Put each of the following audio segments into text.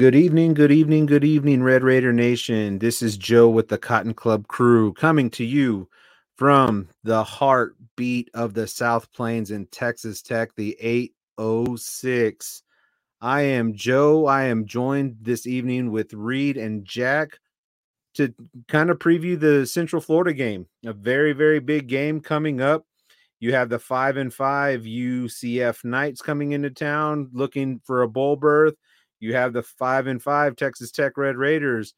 Good evening, good evening, good evening, Red Raider Nation. This is Joe with the Cotton Club crew coming to you from the heartbeat of the South Plains in Texas Tech, the 806. I am Joe. I am joined this evening with Reed and Jack to kind of preview the Central Florida game, a very, very big game coming up. You have the five and five UCF Knights coming into town looking for a bowl berth. You have the five and five Texas Tech Red Raiders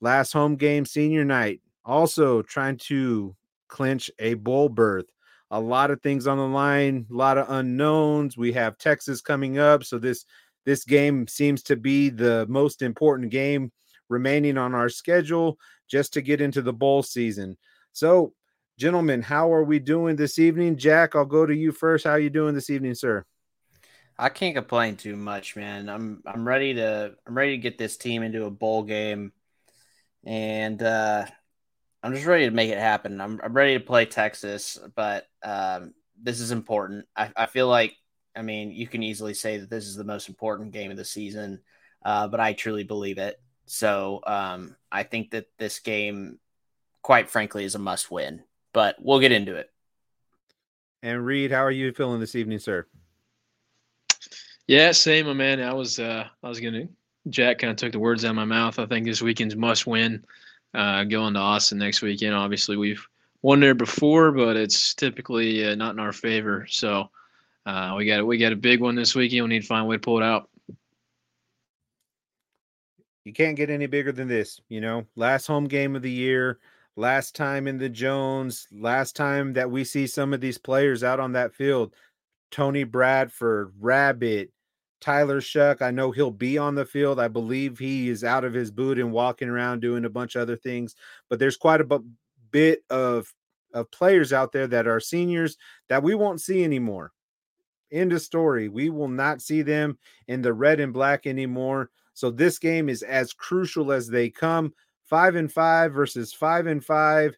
last home game senior night, also trying to clinch a bowl berth. A lot of things on the line, a lot of unknowns. We have Texas coming up, so this this game seems to be the most important game remaining on our schedule just to get into the bowl season. So, gentlemen, how are we doing this evening? Jack, I'll go to you first. How are you doing this evening, sir? I can't complain too much, man. I'm I'm ready to I'm ready to get this team into a bowl game, and uh, I'm just ready to make it happen. I'm I'm ready to play Texas, but um, this is important. I, I feel like I mean you can easily say that this is the most important game of the season, uh, but I truly believe it. So um, I think that this game, quite frankly, is a must win. But we'll get into it. And Reed, how are you feeling this evening, sir? Yeah, same, my man. I was uh I was gonna Jack kind of took the words out of my mouth. I think this weekend's must win. Uh, going to Austin next weekend. Obviously, we've won there before, but it's typically uh, not in our favor. So uh, we got we got a big one this weekend. We need to find a way to pull it out. You can't get any bigger than this. You know, last home game of the year, last time in the Jones, last time that we see some of these players out on that field. Tony Bradford, Rabbit, Tyler Shough. I know he'll be on the field. I believe he is out of his boot and walking around doing a bunch of other things. But there's quite a bit of of players out there that are seniors that we won't see anymore. End of story. We will not see them in the red and black anymore. So this game is as crucial as they come. Five and five versus five and five,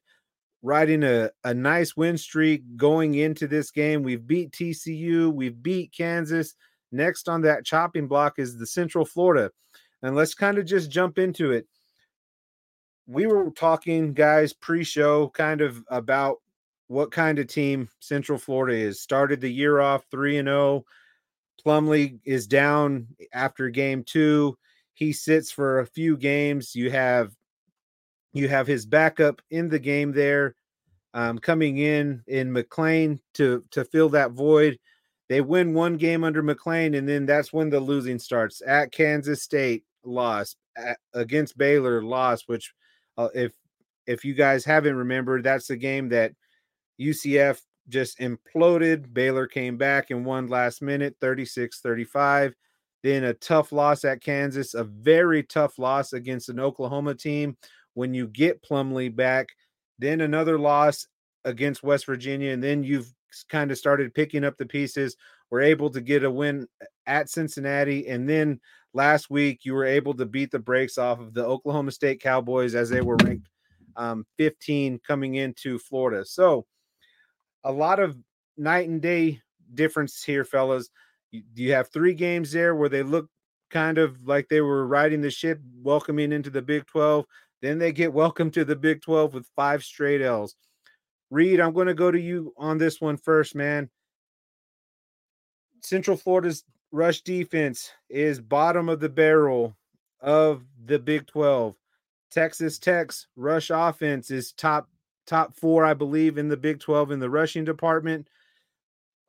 riding a, a nice win streak going into this game. We've beat TCU, we've beat Kansas. Next on that chopping block is the Central Florida. And let's kind of just jump into it. We were talking, guys, pre show kind of about what kind of team Central Florida is. Started the year off 3 and 0. Plumlee is down after game two. He sits for a few games. You have you have his backup in the game there, um, coming in in McClain to to fill that void. They win one game under McClain, and then that's when the losing starts. At Kansas State, lost At, against Baylor, lost. Which, uh, if if you guys haven't remembered, that's the game that UCF just imploded. Baylor came back and won last minute, 36 35. Then a tough loss at Kansas, a very tough loss against an Oklahoma team when you get Plumlee back. Then another loss against West Virginia, and then you've kind of started picking up the pieces. We're able to get a win at Cincinnati, and then last week you were able to beat the brakes off of the Oklahoma State Cowboys as they were ranked um, 15 coming into Florida. So a lot of night and day difference here, fellas you, you have three games there where they look kind of like they were riding the ship, welcoming into the Big 12. Then they get welcomed to the Big 12 with five straight L's. Reed, I'm going to go to you on this one first, man. Central Florida's rush defense is bottom of the barrel of the Big 12. Texas Tech's rush offense is top top 4 I believe in the Big 12 in the rushing department.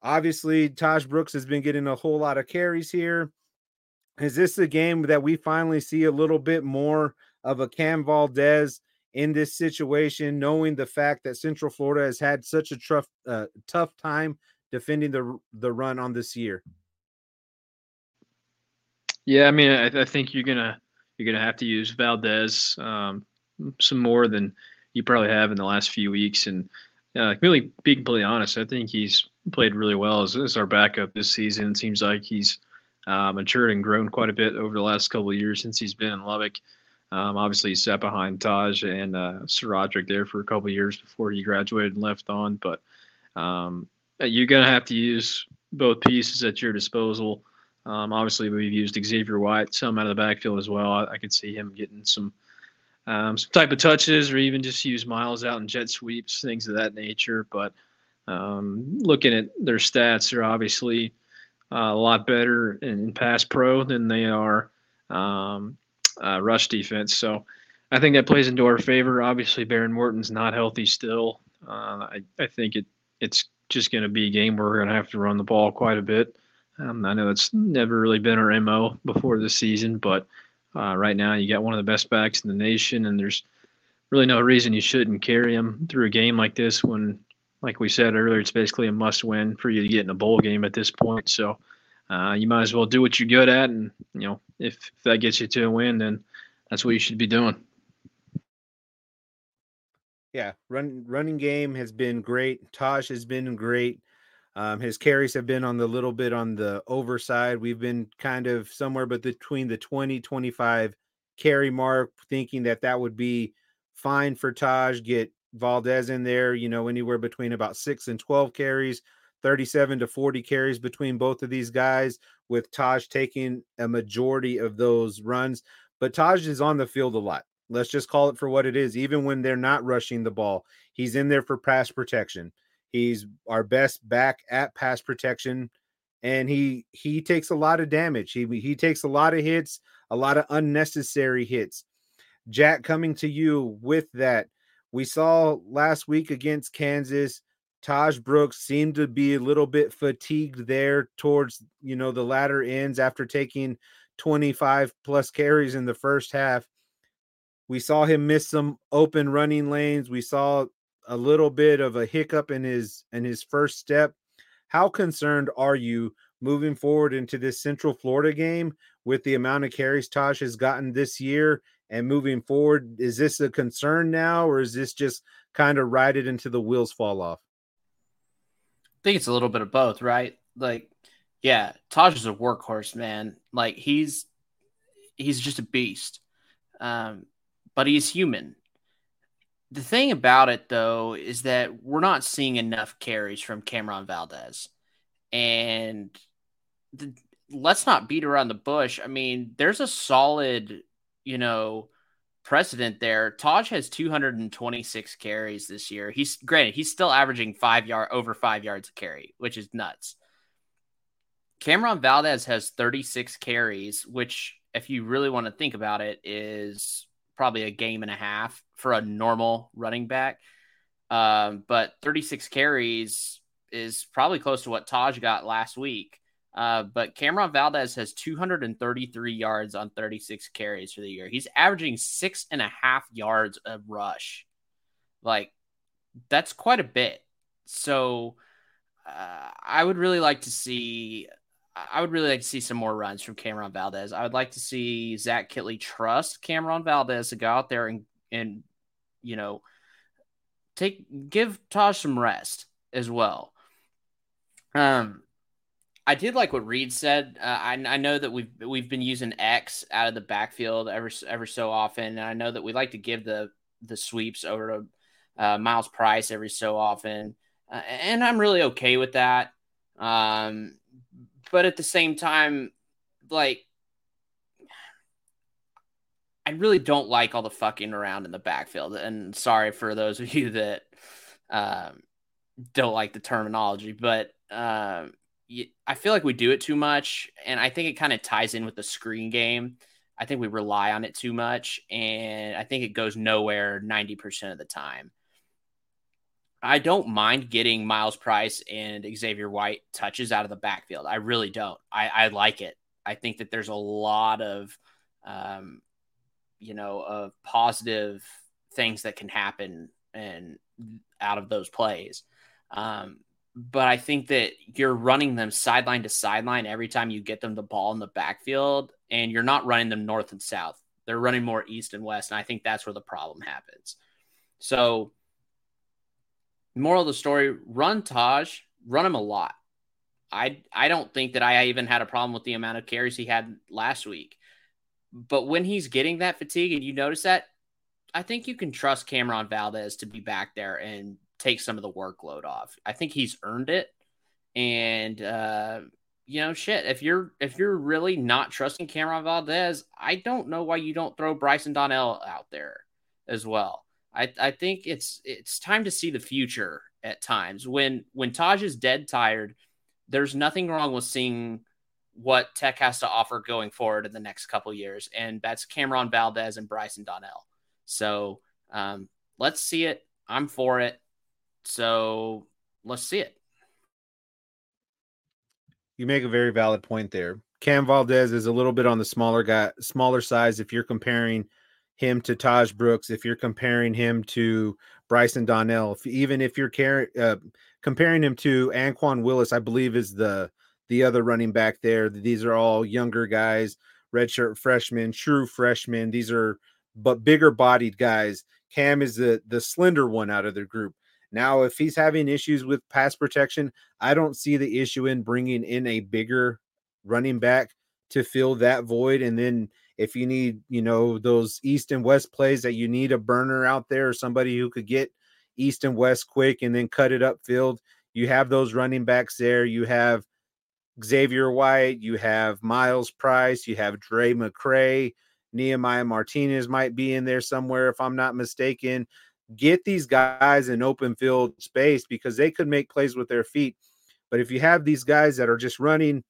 Obviously, Tahj Brooks has been getting a whole lot of carries here. Is this a game that we finally see a little bit more of a Cam Valdez in this situation, knowing the fact that Central Florida has had such a tough, uh, tough time defending the the run on this year? Yeah, I mean, I, I think you're gonna you're gonna have to use Valdez um, some more than you probably have in the last few weeks, and uh, really being completely honest, I think he's played really well as, as our backup this season. It seems like he's uh, matured and grown quite a bit over the last couple of years since he's been in Lubbock. Um, obviously, he sat behind Tahj and uh, SaRodorick there for a couple years before he graduated and left on. But um, you're going to have to use both pieces at your disposal. Um, obviously, we've used Xavier White some out of the backfield as well. I, I could see him getting some um, some type of touches, or even just use Myles out in jet sweeps, things of that nature. But um, looking at their stats, they're obviously uh, a lot better in, in, pass pro than they are um, uh, rush defense. So I think that plays into our favor. Obviously, Behren Morton's not healthy still. Uh, I, I think it it's just going to be a game where we're going to have to run the ball quite a bit. Um, I know it's never really been our mo before this season, but uh, right now you got one of the best backs in the nation, and there's really no reason you shouldn't carry him through a game like this when like we said earlier, it's basically a must win for you to get in a bowl game at this point. So uh, you might as well do what you're good at. And, you know, if, if that gets you to a win, then that's what you should be doing. Yeah, run running game has been great. Tahj has been great. Um, his carries have been on the little bit on the overside. We've been kind of somewhere but between the 20 25 carry mark, thinking that that would be fine for Tahj. Get Valdez in there, you know, anywhere between about six and 12 carries, 37 to 40 carries between both of these guys, with Tahj taking a majority of those runs. But Tahj is on the field a lot. Let's just call it for what it is. Even when they're not rushing the ball, he's in there for pass protection. He's our best back at pass protection, and he he takes a lot of damage. He he takes a lot of hits, a lot of unnecessary hits. Jack coming to you with that we saw last week against Kansas, Tahj Brooks seemed to be a little bit fatigued there towards, you know, the latter ends after taking 25 plus carries in the first half. We saw him miss some open running lanes. We saw a little bit of a hiccup in his in his first step. How concerned are you moving forward into this Central Florida game with the amount of carries Tahj has gotten this year and moving forward is this a concern now or is this just kind of ride it until the wheels fall off think it's a little bit of both right? Like yeah Tahj is a workhorse man. Like he's he's just a beast. Um but he's human. The thing about it though is that we're not seeing enough carries from Cameron Valdez. And the, let's not beat around the bush. I mean there's a solid you know, precedent there. Tahj has 226 carries this year. He's granted he's still averaging five yard over five yards a carry, which is nuts. Cameron Valdez has 36 carries, which, if you really want to think about it, is probably a game and a half for a normal running back. Um, but 36 carries is probably close to what Tahj got last week. Uh, but Cameron Valdez has 233 yards on 36 carries for the year. He's averaging six and a half yards a rush. Like, that's quite a bit. So, uh, I would really like to see. I would really like to see some more runs from Cameron Valdez. I would like to see Zach Kittley trust Cameron Valdez to go out there and and you know take give Tahj some rest as well. Um, I did like what Reed said. Uh, I, I know that we've we've been using X out of the backfield ever ever so often, and I know that we like to give the the sweeps over to uh, Myles Price every so often, uh, and I'm really okay with that. Um, but at the same time, like I really don't like all the fucking around in the backfield. And sorry for those of you that um, don't like the terminology, but um, I feel like we do it too much, and I think it kind of ties in with the screen game. I think we rely on it too much, and I think it goes nowhere 90% of the time. I don't mind getting Myles Price and Xavier White touches out of the backfield. I really don't. I, I like it. I think that there's a lot of, um, you know, of positive things that can happen and out of those plays. Um, but I think that you're running them sideline to sideline every time you get them the ball in the backfield, and you're not running them north and south. They're running more east and west, and I think that's where the problem happens. So, moral of the story: run Tahj, run him a lot. I I don't think that I even had a problem with the amount of carries he had last week, but when he's getting that fatigue, and you notice that, I think you can trust Cameron Valdez to be back there and take some of the workload off. I think he's earned it. And uh, you know, shit, if you're if you're really not trusting Cameron Valdez, I don't know why you don't throw Bryson Donnell out there as well. I, I think it's it's time to see the future at times. When when Tahj is dead tired, there's nothing wrong with seeing what Tech has to offer going forward in the next couple years, and that's Cameron Valdez and Bryson Donnell. So um, let's see it. I'm for it. So let's see it. You make a very valid point there. Cam Valdez is a little bit on the smaller guy, smaller size. If you're comparing him to Tahj Brooks, if you're comparing him to Bryson Donnell, if, even if you're car- uh, comparing him to Anquan Willis, I believe is the the other running back there. These are all younger guys, redshirt freshmen, true freshmen. These are but bigger bodied guys. Cam is the the slender one out of the group. Now, if he's having issues with pass protection, I don't see the issue in bringing in a bigger running back to fill that void. And then if you need, you know, those east and west plays that you need a burner out there or somebody who could get east and west quick and then cut it upfield, you have those running backs there. You have Xavier White, you have Myles Price, you have Drae McCray, Nehemiah Martinez might be in there somewhere if I'm not mistaken get these guys in open field space because they could make plays with their feet. But if you have these guys that are just running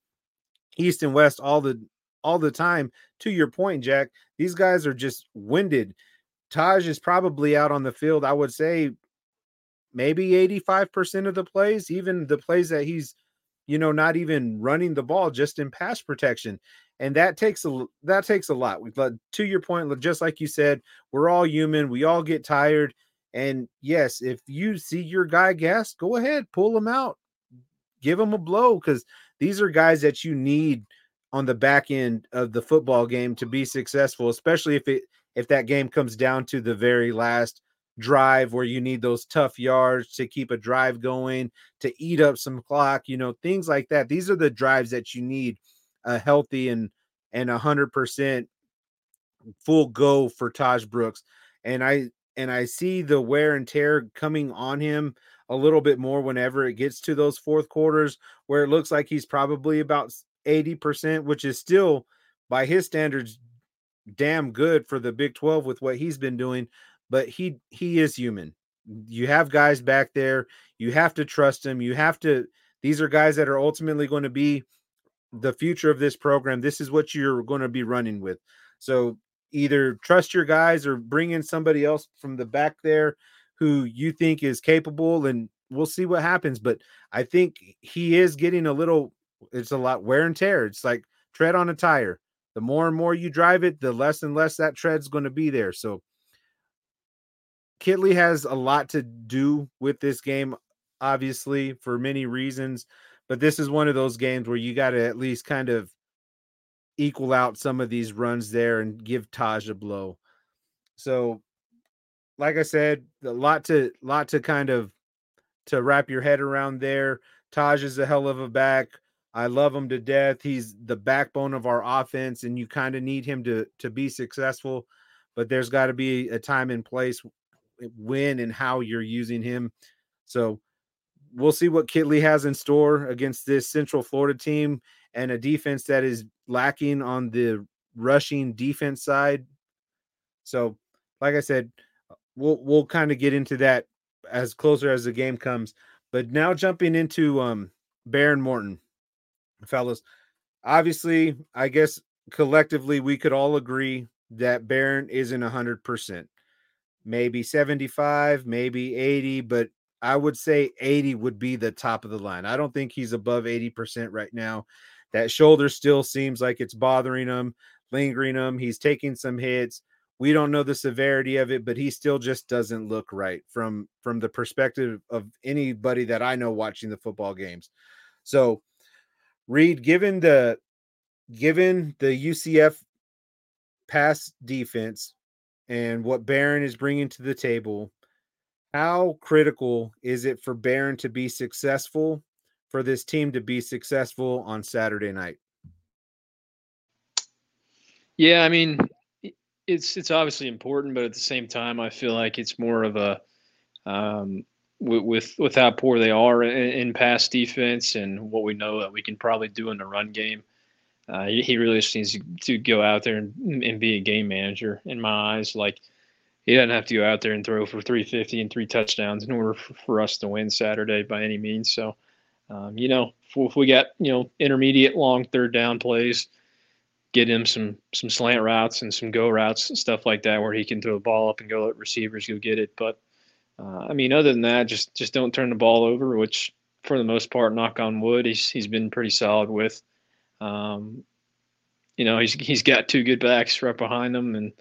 east and west all the all the time, to your point, Jack, these guys are just winded. Tahj is probably out on the field, I would say maybe 85% of the plays, even the plays that he's you know not even running the ball just in pass protection and that takes a that takes a lot. We to your point, just like you said, we're all human. We all get tired. And yes, if you see your guy gas, go ahead, pull him out, give him a blow because these are guys that you need on the back end of the football game to be successful, especially if it if that game comes down to the very last drive where you need those tough yards to keep a drive going, to eat up some clock, you know, things like that. These are the drives that you need a healthy and and a hundred percent full go for Tahj Brooks. And I and I see the wear and tear coming on him a little bit more whenever it gets to those fourth quarters where it looks like he's probably about 80%, which is still by his standards damn good for the Big 12 with what he's been doing, but he he is human. You have guys back there, you have to trust him. You have to these are guys that are ultimately going to be the future of this program. This is what you're going to be running with. So either trust your guys or bring in somebody else from the back there who you think is capable and we'll see what happens but i think he is getting a little it's a lot wear and tear it's like tread on a tire. The more and more you drive it the less and less that tread's going to be there so Kittley has a lot to do with this game obviously for many reasons but this is one of those games where you got to at least kind of equal out some of these runs there and give Tahj a blow. So, like I said, a lot to lot to kind of to wrap your head around there. Tahj is a hell of a back. I love him to death. He's the backbone of our offense, and you kind of need him to to be successful. But there's got to be a time and place when and how you're using him. So we'll see what Kittley has in store against this Central Florida team and a defense that is lacking on the rushing defense side. So, like I said, we'll we'll kind of get into that as closer as the game comes. But now jumping into um Behren Morton. fellas, obviously, I guess collectively we could all agree that Behren isn't 100%. Maybe 75, maybe 80, but I would say 80 would be the top of the line. I don't think he's above 80% right now. That shoulder still seems like it's bothering him, lingering him. He's taking some hits. We don't know the severity of it, but he still just doesn't look right from from the perspective of anybody that I know watching the football games. So, Reed, given the given the UCF pass defense and what Behren is bringing to the table, how critical is it for Behren to be successful, for this team to be successful on Saturday night? Yeah, I mean, it's it's obviously important, but at the same time, I feel like it's more of a um, with, with with how poor they are in, in pass defense and what we know that we can probably do in the run game. Uh, he, really just needs to go out there and, and be a game manager in my eyes. Like he doesn't have to go out there and throw for 350 and three touchdowns in order for, for us to win Saturday by any means. So, um, you know, if, we got you know intermediate long third down plays, get him some some slant routes and some go routes and stuff like that where he can throw the ball up and go let receivers go get it. But uh, I mean, other than that, just just don't turn the ball over, which for the most part, knock on wood, he's he's been pretty solid with. Um, you know, he's he's got two good backs right behind him, and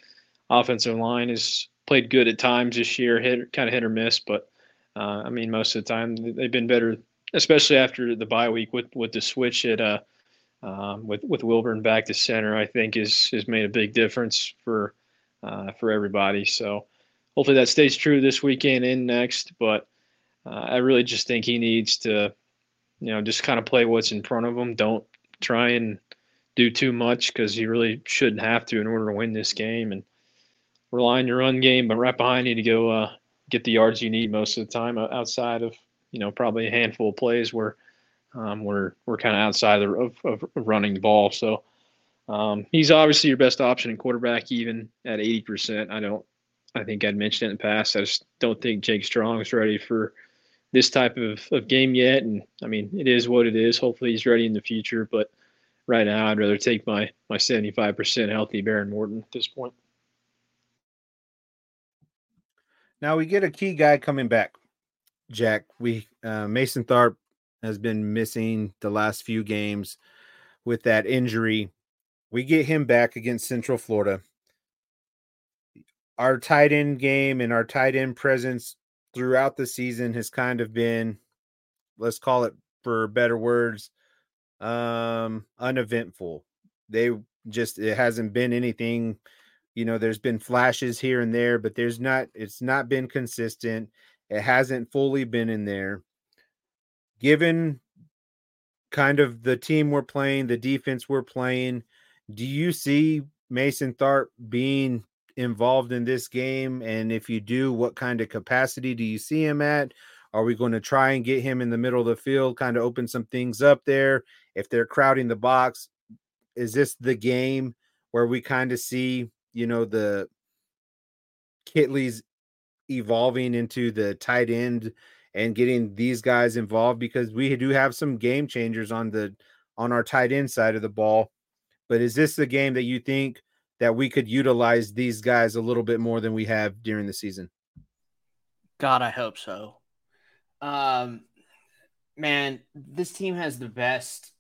offensive line has played good at times this year, hit kind of hit or miss, but uh, I mean most of the time they've been better, especially after the bye week with with the switch at uh, um, with with Wilburn back to center. I think is has made a big difference for uh, for everybody. So hopefully that stays true this weekend and next. But uh, I really just think he needs to, you know, just kind of play what's in front of him. Don't try and do too much because you really shouldn't have to in order to win this game. And rely on your run game, but right behind you to go uh, get the yards you need most of the time uh, outside of you know probably a handful of plays where um, we're we're kind of outside of, of, running the ball. So um, he's obviously your best option in quarterback, even at eighty percent. I don't. I think I'd mentioned it in the past. I just don't think Jake Strong is ready for this type of, of game yet. And I mean, it is what it is. Hopefully, he's ready in the future. But right now, I'd rather take my my seventy five percent healthy Behren Morton at this point. Now we get a key guy coming back. Jack, we uh, Mason Tharp has been missing the last few games with that injury. We get him back against Central Florida. Our tight end game and our tight end presence throughout the season has kind of been, let's call it for better words, um, uneventful. They just it hasn't been anything you know there's been flashes here and there but there's not it's not been consistent it hasn't fully been in there. Given kind of the team we're playing the defense we're playing do you see mason tharp being involved in this game? And if you do what kind of capacity do you see him at? Are we going to try and get him in the middle of the field kind of open some things up there? If they're crowding the box is this the game where we kind of see you know the Kittley's evolving into the tight end and getting these guys involved because we do have some game changers on the on our tight end side of the ball. But is this the game that you think that we could utilize these guys a little bit more than we have during the season? God, I hope so. Um, man, this team has the best.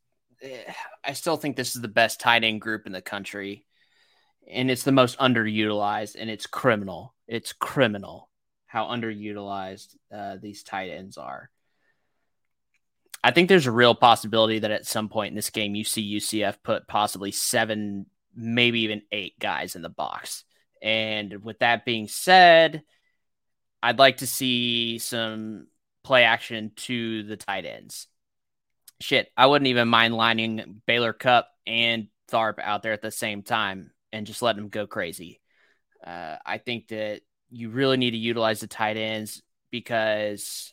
Eh, I still think this is the best tight end group in the country and it's the most underutilized, and it's criminal. It's criminal how underutilized uh, these tight ends are. I think there's a real possibility that at some point in this game, you see UCF put possibly seven, maybe even eight guys in the box. And with that being said, I'd like to see some play action to the tight ends. Shit, I wouldn't even mind lining Baylor Cupp and Tharp out there at the same time and just let them go crazy. Uh, I think that you really need to utilize the tight ends because,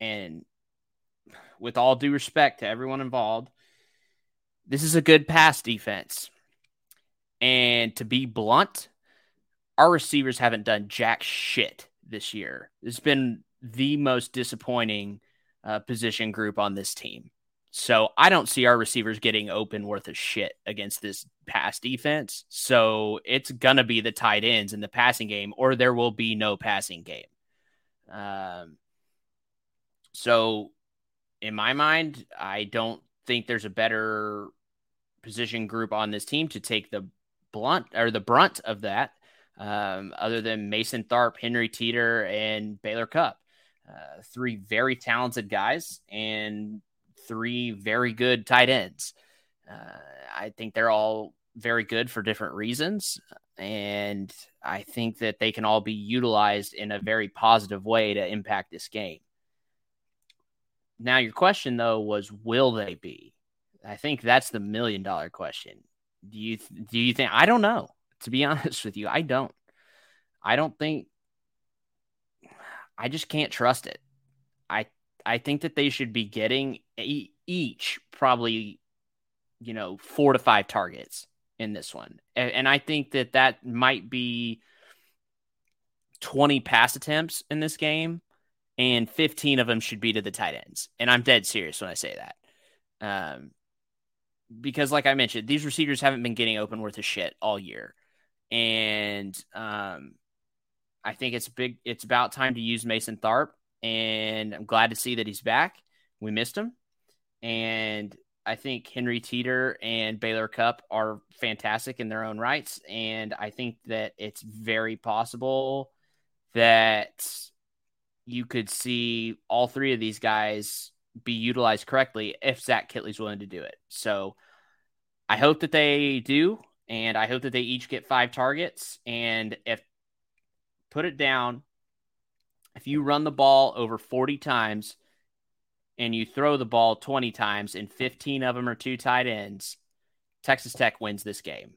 and with all due respect to everyone involved, this is a good pass defense. And to be blunt, our receivers haven't done jack shit this year. It's been the most disappointing uh, position group on this team. So I don't see our receivers getting open worth a shit against this pass defense. So it's gonna be the tight ends in the passing game, or there will be no passing game. Um, so in my mind, I don't think there's a better position group on this team to take the blunt or the brunt of that, um, other than Mason Tharp, Henry Teeter, and Baylor Cupp. Uh, three very talented guys and three very good tight ends. Uh, I think they're all very good for different reasons. And I think that they can all be utilized in a very positive way to impact this game. Now, your question though was, will they be? I think that's the million dollar question. Do you do you think? I don't know. To be honest with you, I don't. I don't think. I just can't trust it. I I think that they should be getting each probably, you know, four to five targets in this one, and, and I think that that might be twenty pass attempts in this game and 15 of them should be to the tight ends. And I'm dead serious when I say that. Um, because, like I mentioned, these receivers haven't been getting open worth a shit all year. And um, I think it's big. It's about time to use Mason Tharp. And I'm glad to see that he's back. We missed him. And I think Henry Teeter and Baylor Cupp are fantastic in their own rights. And I think that it's very possible that you could see all three of these guys be utilized correctly if Zach Kittley's willing to do it. So I hope that they do, and I hope that they each get five targets. And if put it down, if you run the ball over 40 times and you throw the ball 20 times and 15 of them are two tight ends, Texas Tech wins this game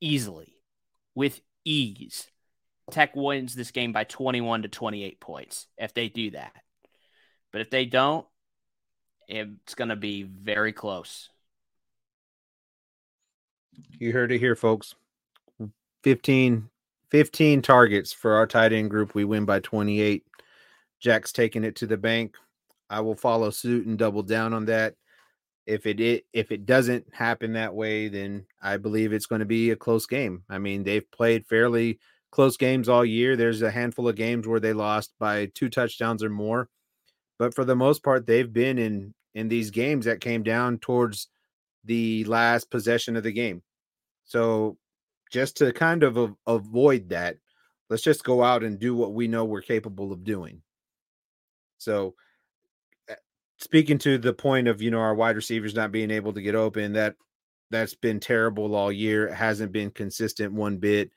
easily with ease. Tech wins this game by 21 to 28 points if they do that. But if they don't, it's going to be very close. You heard it here, folks. 15, 15 targets for our tight end group. We win by 28. Jack's taking it to the bank. I will follow suit and double down on that. If it, it if it doesn't happen that way, then I believe it's going to be a close game. I mean, they've played fairly close games all year. There's a handful of games where they lost by two touchdowns or more, but for the most part, they've been in in these games that came down towards the last possession of the game. So, just to kind of a- avoid that, let's just go out and do what we know we're capable of doing. So, speaking to the point of you know our wide receivers not being able to get open, that that's been terrible all year. It hasn't been consistent one bit.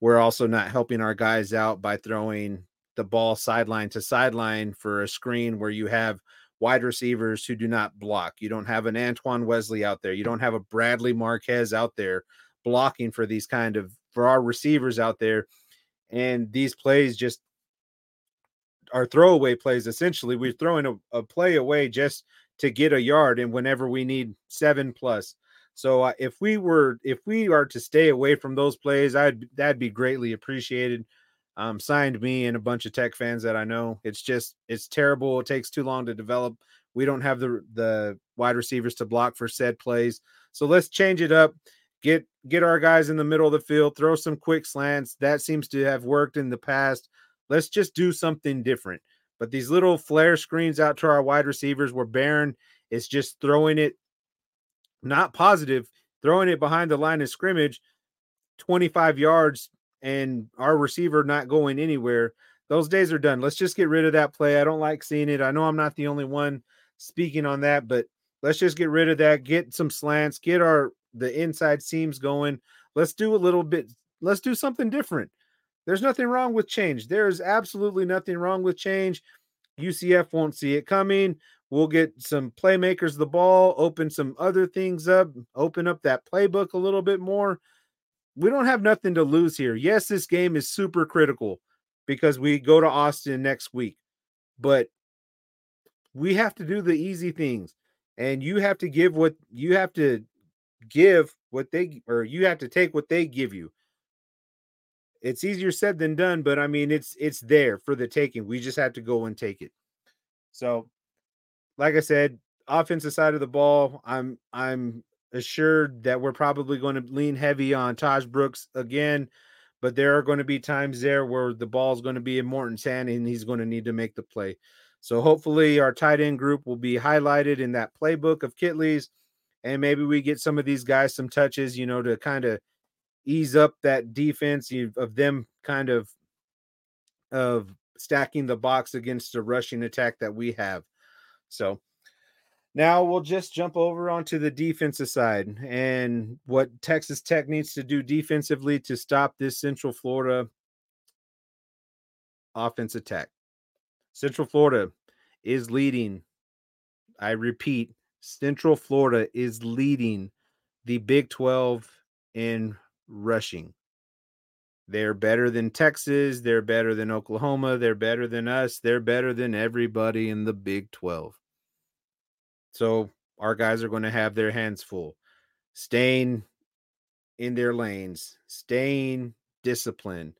We're also not helping our guys out by throwing the ball sideline to sideline for a screen where you have wide receivers who do not block. You don't have an Antoine Wesley out there. You don't have a Bradley Marquez out there blocking for these kind of for our receivers out there. And these plays just are throwaway plays. Essentially, we're throwing a, a play away just to get a yard. And whenever we need seven plus, so uh, if we were if we are to stay away from those plays, I'd that'd be greatly appreciated. Um, signed me and a bunch of tech fans that I know. It's just it's terrible. It takes too long to develop. We don't have the the wide receivers to block for said plays. So let's change it up. Get get our guys in the middle of the field, throw some quick slants. That seems to have worked in the past. Let's just do something different. But these little flare screens out to our wide receivers where Behren is just throwing it not positive, throwing it behind the line of scrimmage 25 yards and our receiver not going anywhere. Those days are done. Let's just get rid of that play. I don't like seeing it. I know I'm not the only one speaking on that, but let's just get rid of that. Get some slants, get our the inside seams going. Let's do a little bit. Let's do something different. There's nothing wrong with change. There is absolutely nothing wrong with change. UCF won't see it coming. We'll get some playmakers the ball, open some other things up, open up that playbook a little bit more. We don't have nothing to lose here. Yes, this game is super critical because we go to Austin next week, but we have to do the easy things. And you have to give what you have to give what they or you have to take what they give you. It's easier said than done, but I mean it's it's there for the taking. We just have to go and take it. So like I said, offensive side of the ball, I'm I'm assured that we're probably going to lean heavy on Tahj Brooks again, but there are going to be times there where the ball is going to be in Morton's hand and he's going to need to make the play. So hopefully our tight end group will be highlighted in that playbook of Kittley's, and maybe we get some of these guys some touches, you know, to kind of ease up that defense of them kind of of stacking the box against the rushing attack that we have. So now we'll just jump over onto the defensive side and what Texas Tech needs to do defensively to stop this Central Florida offense attack. Central Florida is leading. I repeat, Central Florida is leading the Big 12 in rushing. They're better than Texas. They're better than Oklahoma. They're better than us. They're better than everybody in the Big 12. So our guys are going to have their hands full, staying in their lanes, staying disciplined,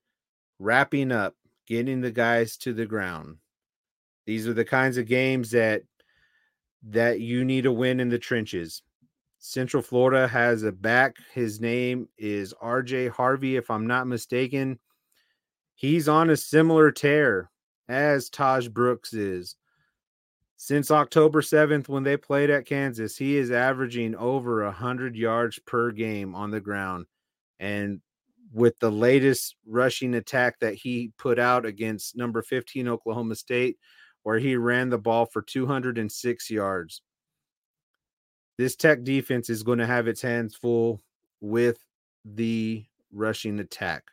wrapping up, getting the guys to the ground. These are the kinds of games that that you need to win in the trenches. Central Florida has a back. His name is RJ Harvey, if I'm not mistaken. He's on a similar tear as Tahj Brooks is. Since October 7th, when they played at Kansas, he is averaging over 100 yards per game on the ground. And with the latest rushing attack that he put out against number 15 Oklahoma State, where he ran the ball for 206 yards. This Tech defense is going to have its hands full with the rushing attack.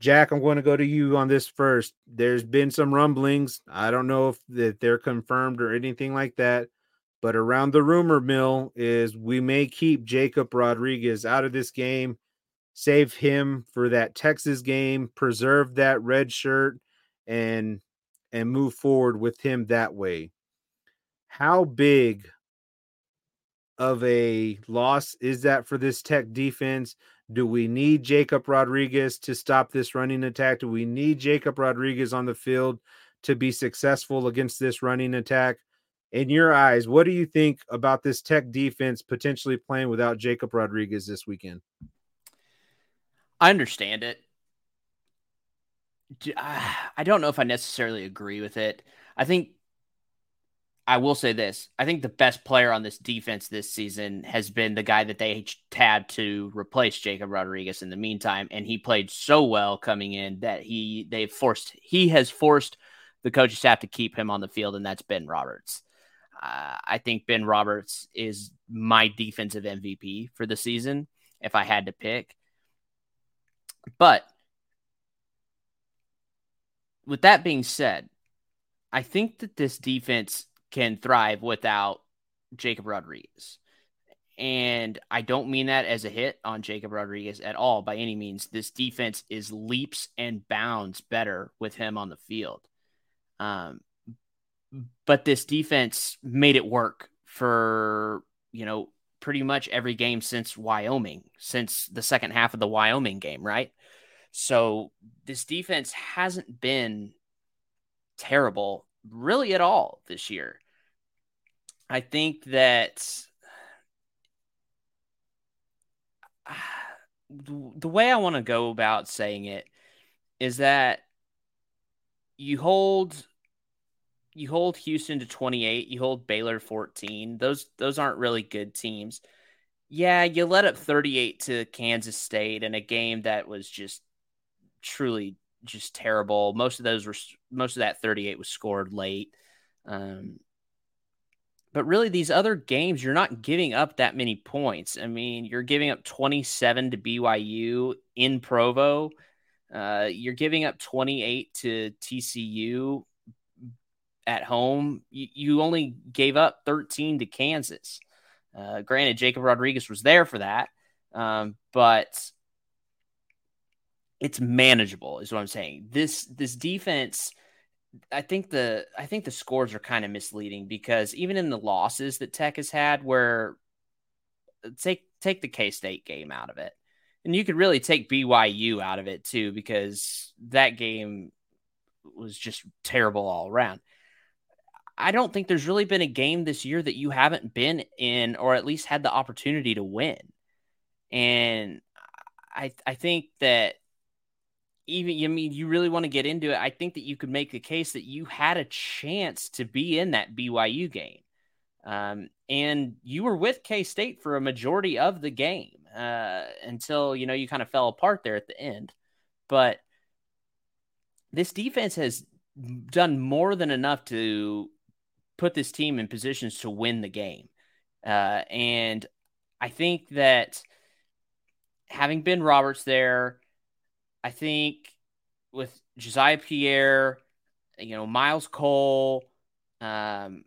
Jack, I'm going to go to you on this first. There's been some rumblings. I don't know if that they're confirmed or anything like that, but around the rumor mill is we may keep Jacob Rodriguez out of this game, save him for that Texas game, preserve that red shirt, and and move forward with him that way. How big of a loss is that for this Tech defense? Do we need Jacob Rodriguez to stop this running attack? Do we need Jacob Rodriguez on the field to be successful against this running attack? In your eyes, what do you think about this Tech defense potentially playing without Jacob Rodriguez this weekend? I understand it. Ah, I don't know if I necessarily agree with it. I think I will say this. I think the best player on this defense this season has been the guy that they had to replace Jacob Rodriguez in the meantime. And he played so well coming in that he they forced he has forced the coaching staff to keep him on the field, and that's Ben Roberts. Uh, I think Ben Roberts is my defensive MVP for the season if I had to pick. But with that being said, I think that this defense can thrive without Jacob Rodriguez. And I don't mean that as a hit on Jacob Rodriguez at all by any means. This defense is leaps and bounds better with him on the field. Um, but this defense made it work for, you know, pretty much every game since Wyoming, since the second half of the Wyoming game, right? So this defense hasn't been terrible really at all this year. I think that the way I want to go about saying it is that you hold you hold Houston to 28, you hold Baylor 14. Those those aren't really good teams. Yeah, you let up 38 to Kansas State in a game that was just truly just terrible. Most of those were most of that 38 was scored late. Um, but really, these other games, you're not giving up that many points. I mean, you're giving up 27 to BYU in Provo. Uh, you're giving up 28 to TCU at home. You, you only gave up 13 to Kansas. Uh, granted, Jacob Rodriguez was there for that, um, but it's manageable is what I'm saying. This this defense I think the I think the scores are kind of misleading because even in the losses that Tech has had where uh, take take the K-State game out of it. And you could really take BYU out of it too because that game was just terrible all around. I don't think there's really been a game this year that you haven't been in or at least had the opportunity to win. And I I think that even I mean you really want to get into it. I think that you could make the case that you had a chance to be in that BYU game. Um, and you were with K State for a majority of the game uh, until you know you kind of fell apart there at the end. But this defense has done more than enough to put this team in positions to win the game. Uh, and I think that having Ben Roberts there, I think with Jesiah Pierre, you know, Myles Cole, um,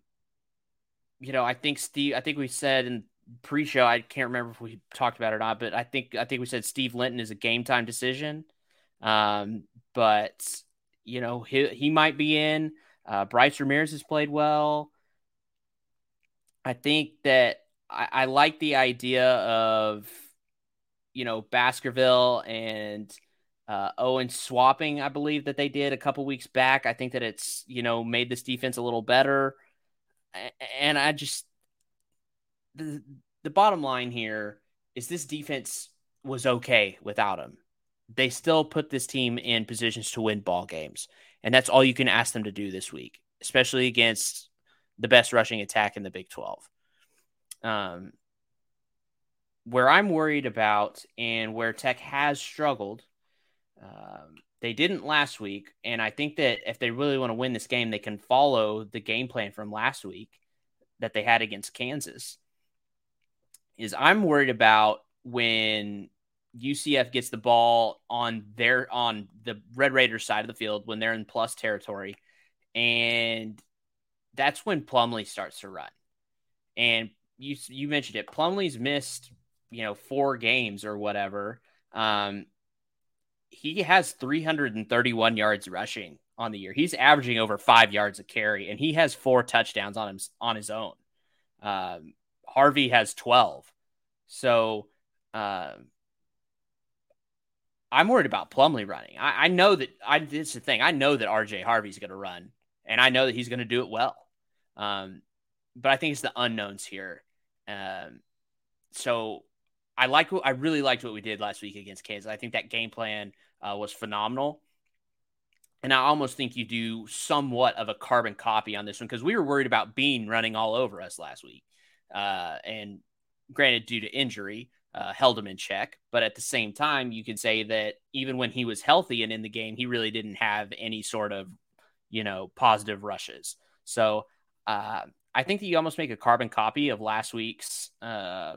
you know, I think Steve, I think we said in pre-show, I can't remember if we talked about it or not, but I think I think we said Steve Linton is a game time decision. Um, but you know, he he might be in. Uh, Bryce Ramirez has played well. I think that I, I like the idea of you know Baskerville and uh, Owen swapping. I believe that they did a couple weeks back. I think that it's you know made this defense a little better, and I just the the bottom line here is this defense was okay without him. They still put this team in positions to win ball games, and that's all you can ask them to do this week, especially against the best rushing attack in the Big Twelve. Um, where I'm worried about and where Tech has struggled, um, they didn't last week. And I think that if they really want to win this game, they can follow the game plan from last week that they had against Kansas. Is I'm worried about when UCF gets the ball on their on the Red Raiders side of the field when they're in plus territory, and that's when Plumlee starts to run. And you you mentioned it. Plumlee's missed you know four games or whatever. Um, he has 331 yards rushing on the year. He's averaging over five yards a carry, and he has four touchdowns on him on his own. Um, Harvey has 12. So uh, I'm worried about Plumlee running. I, I know that I this is the thing. I know that RJ Harvey's going to run, and I know that he's going to do it well. Um, but I think it's the unknowns here. Um, so I like I really liked what we did last week against Kansas. I think that game plan uh, was phenomenal. And I almost think you do somewhat of a carbon copy on this one because we were worried about Bean running all over us last week. Uh, and granted, due to injury, uh, held him in check. But at the same time, you can say that even when he was healthy and in the game, he really didn't have any sort of, you know, positive rushes. So uh, I think that you almost make a carbon copy of last week's uh,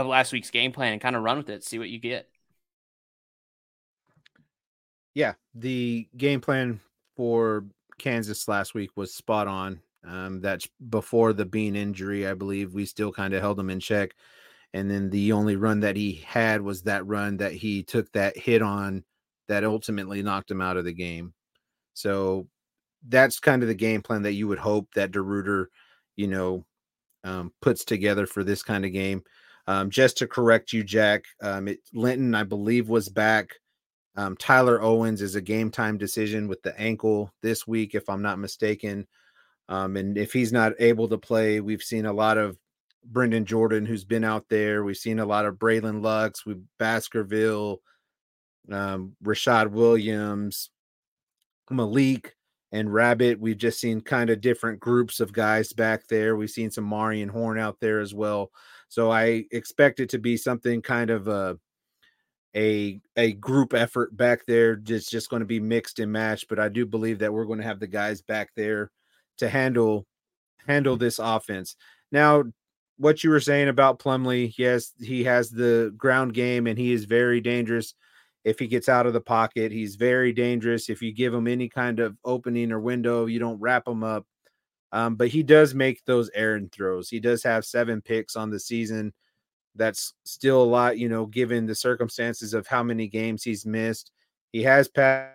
of last week's game plan and kind of run with it, see what you get. Yeah, the game plan for Kansas last week was spot on. Um, that's before the Bean injury, I believe. We still kind of held him in check. And then the only run that he had was that run that he took that hit on that ultimately knocked him out of the game. So that's kind of the game plan that you would hope that DeRuyter, you know, um, puts together for this kind of game. Um, just to correct you, Jack, um, it, Linton, I believe, was back. Um, Tyler Owens is a game time decision with the ankle this week, if I'm not mistaken. Um, and if he's not able to play, we've seen a lot of Brendan Jordan, who's been out there. We've seen a lot of Braylon Lux, with Baskerville, um, Rashad Williams, Malik, and Rabbit. We've just seen kind of different groups of guys back there. We've seen some Marion Horn out there as well. So I expect it to be something kind of a a a group effort back there. It's just going to be mixed and matched, but I do believe that we're going to have the guys back there to handle handle mm. this offense. Now, what you were saying about Plumlee, yes, he has the ground game and he is very dangerous if he gets out of the pocket. He's very dangerous if you give him any kind of opening or window, you don't wrap him up. Um, but he does make those errant throws. He does have seven picks on the season. That's still a lot, you know, given the circumstances of how many games he's missed. He has passed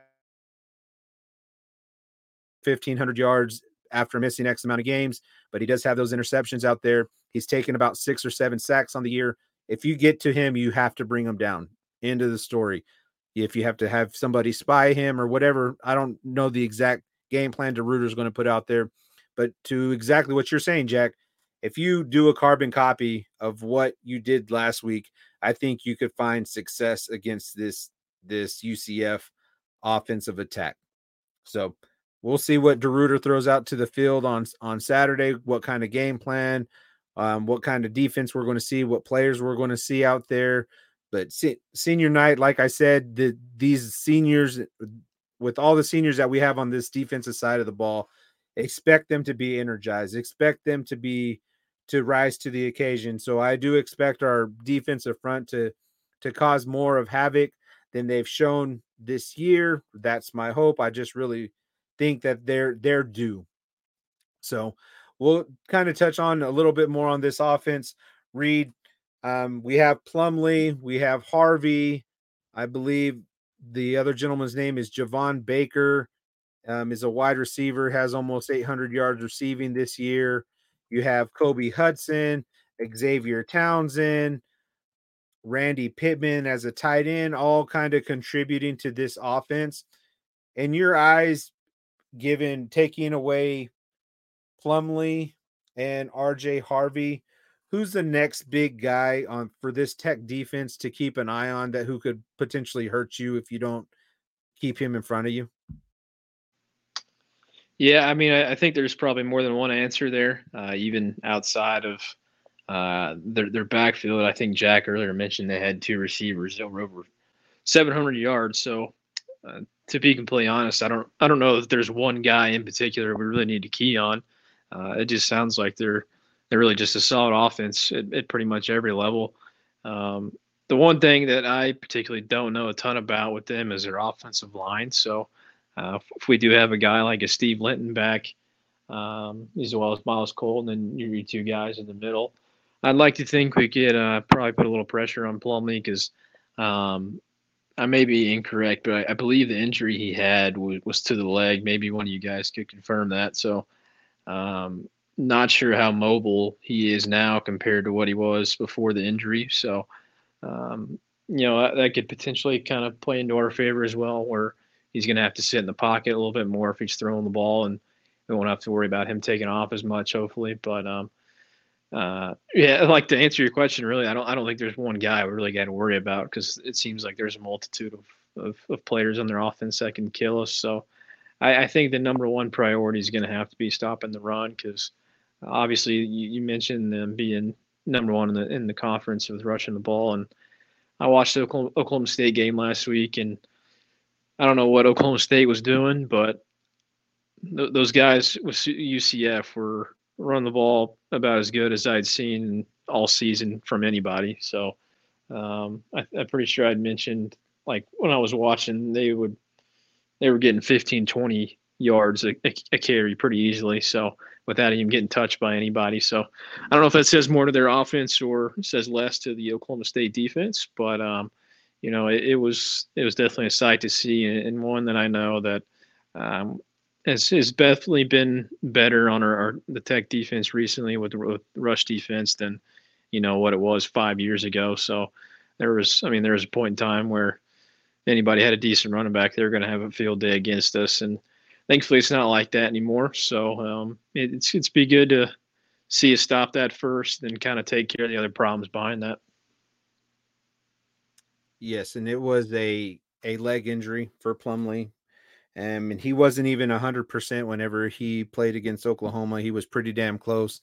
1,500 yards after missing X amount of games, but he does have those interceptions out there. He's taken about six or seven sacks on the year. If you get to him, you have to bring him down. End of the story. If you have to have somebody spy him or whatever, I don't know the exact game plan DeRuyter is going to put out there But to exactly what you're saying, Jack, if you do a carbon copy of what you did last week, I think you could find success against this this UCF offensive attack. So we'll see what DeRuyter throws out to the field on on Saturday. What kind of game plan, um, what kind of defense we're going to see, what players we're going to see out there. But se- senior night, like I said, the, these seniors, with all the seniors that we have on this defensive side of the ball, expect them to be energized. Expect them to be to rise to the occasion. So I do expect our defensive front to to cause more of havoc than they've shown this year. That's my hope. I just really think that they're they're due. So we'll kind of touch on a little bit more on this offense. Reed, um, we have Plumlee, we have Harvey. I believe the other gentleman's name is Javon Baker. Um, is a wide receiver, has almost 800 yards receiving this year. You have Kobe Hudson, Xavier Townsend, Randy Pittman as a tight end, all kind of contributing to this offense. In your eyes, given taking away Plumlee and RJ Harvey, who's the next big guy on for this tech defense to keep an eye on that who could potentially hurt you if you don't keep him in front of you? Yeah, I mean, I, I, think there's probably more than one answer there, uh, even outside of uh, their their backfield. I think Jack earlier mentioned they had two receivers over 700 yards. So, uh, to be completely honest, I don't I don't know if there's one guy in particular we really need to key on. Uh, it just sounds like they're they're really just a solid offense at, at pretty much every level. Um, the one thing that I particularly don't know a ton about with them is their offensive line. So uh, if we do have a guy like a Steve Linton back, um, as well as Myles Colton, and you two guys in the middle, I'd like to think we could uh, probably put a little pressure on Plumlee because um, I may be incorrect, but I, I, believe the injury he had was, was, to the leg. Maybe one of you guys could confirm that. So, um, not sure how mobile he is now compared to what he was before the injury. So, um, you know, that, that could potentially kind of play into our favor as well, where he's going to have to sit in the pocket a little bit more if he's throwing the ball, and we won't have to worry about him taking off as much, hopefully. But um, uh, yeah, like to answer your question, really, I don't I don't think there's one guy we really got to worry about because it seems like there's a multitude of, of, of players on their offense that can kill us. So I, I think the number one priority is going to have to be stopping the run because obviously you, you mentioned them being number one in the in the conference with rushing the ball and. I watched the Oklahoma, Oklahoma State game last week, and I don't know what Oklahoma State was doing, but th- those guys with UCF were running the ball about as good as I'd seen all season from anybody. So um, I, am pretty sure I'd mentioned like when I was watching, they would they were getting 15, 20 yards a, a, a carry pretty easily. So without even getting touched by anybody. So I don't know if that says more to their offense or says less to the Oklahoma State defense, but um, you know, it, it, was it was definitely a sight to see, and one that I know that um, has, has definitely been better on our, our the Tech defense recently with, with rush defense than you know what it was five years ago. So there was, I mean, there was a point in time where anybody had a decent running back, they're going to have a field day against us, and thankfully it's not like that anymore. So um, it, it's it's be good to see us stop that first, and kind of take care of the other problems behind that. Yes, and it was a a leg injury for Plumlee. Um, and he wasn't even 100% whenever he played against Oklahoma. He was pretty damn close,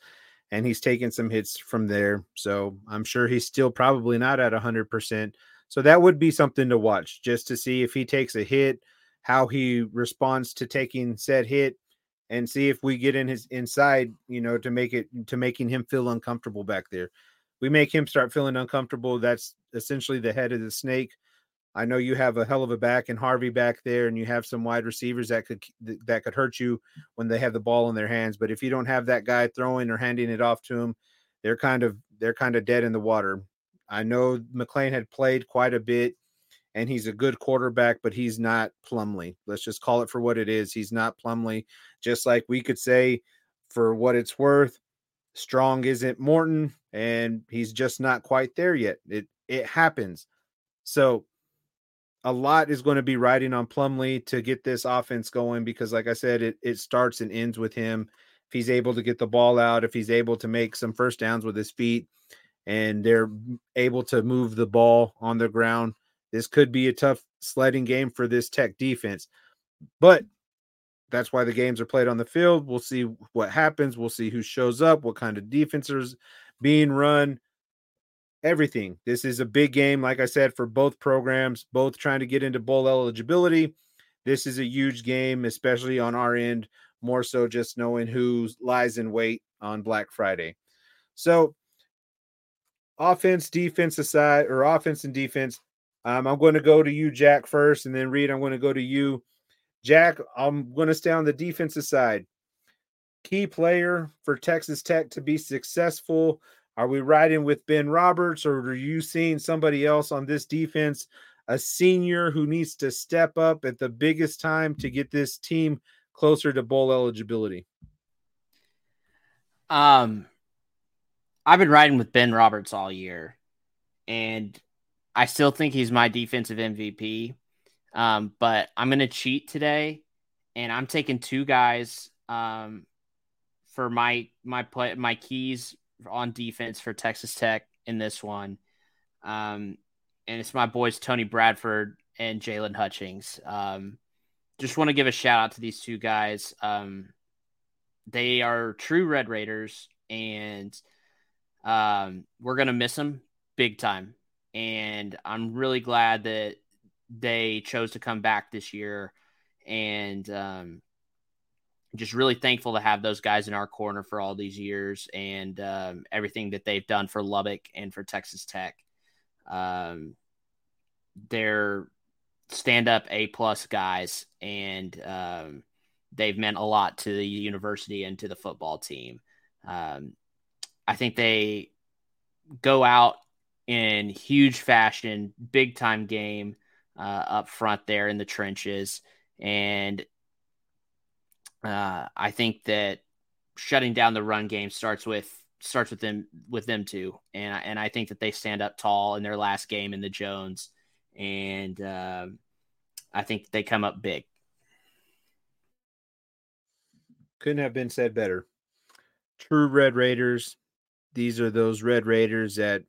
and he's taken some hits from there. So I'm sure he's still probably not at 100%. So that would be something to watch just to see if he takes a hit, how he responds to taking said hit, and see if we get in his inside, you know, to make it to making him feel uncomfortable back there we make him start feeling uncomfortable. That's essentially the head of the snake. I know you have a hell of a back and Harvey back there, and you have some wide receivers that could that could hurt you when they have the ball in their hands. But if you don't have that guy throwing or handing it off to him, they're kind of they're kind of dead in the water. I know McClain had played quite a bit, and he's a good quarterback, but he's not Plumlee. Let's just call it for what it is. He's not Plumlee. Just like we could say, for what it's worth, Strong isn't Morton, and he's just not quite there yet. It it happens. So a lot is going to be riding on Plumlee to get this offense going because, like I said, it, it starts and ends with him. if he's able to get the ball out, if he's able to make some first downs with his feet, and they're able to move the ball on the ground, this could be a tough sledding game for this Tech defense. But that's why the games are played on the field. We'll see what happens. We'll see who shows up, what kind of defenses being run, everything. This is a big game, like I said, for both programs, both trying to get into bowl eligibility. This is a huge game, especially on our end, more so just knowing who lies in wait on Black Friday. So, offense, defense aside, or offense and defense, um, I'm going to go to you, Jack, first, and then Reed, I'm going to go to you. Jack, I'm going to stay on the defensive side. Key player for Texas Tech to be successful. Are we riding with Ben Roberts, or are you seeing somebody else on this defense, a senior who needs to step up at the biggest time to get this team closer to bowl eligibility? Um, I've been riding with Ben Roberts all year, and I still think he's my defensive MVP. Um, but I'm going to cheat today, and I'm taking two guys um, for my my play my keys on defense for Texas Tech in this one. Um, and it's my boys Tony Bradford and Jaylon Hutchings. Um, just want to give a shout out to these two guys. Um, they are true Red Raiders, and um, we're gonna miss them big time. And I'm really glad that they chose to come back this year and um, just really thankful to have those guys in our corner for all these years and um, everything that they've done for Lubbock and for Texas Tech. Um, they're stand up A plus guys, and um, they've meant a lot to the university and to the football team. Um, I think they go out in huge fashion, big time game uh, up front there in the trenches. And uh, I think that shutting down the run game starts with starts with them with them too, and and I think that they stand up tall in their last game in the Jones, and uh, I think they come up big. Couldn't have been said better. True Red Raiders. These are those Red Raiders that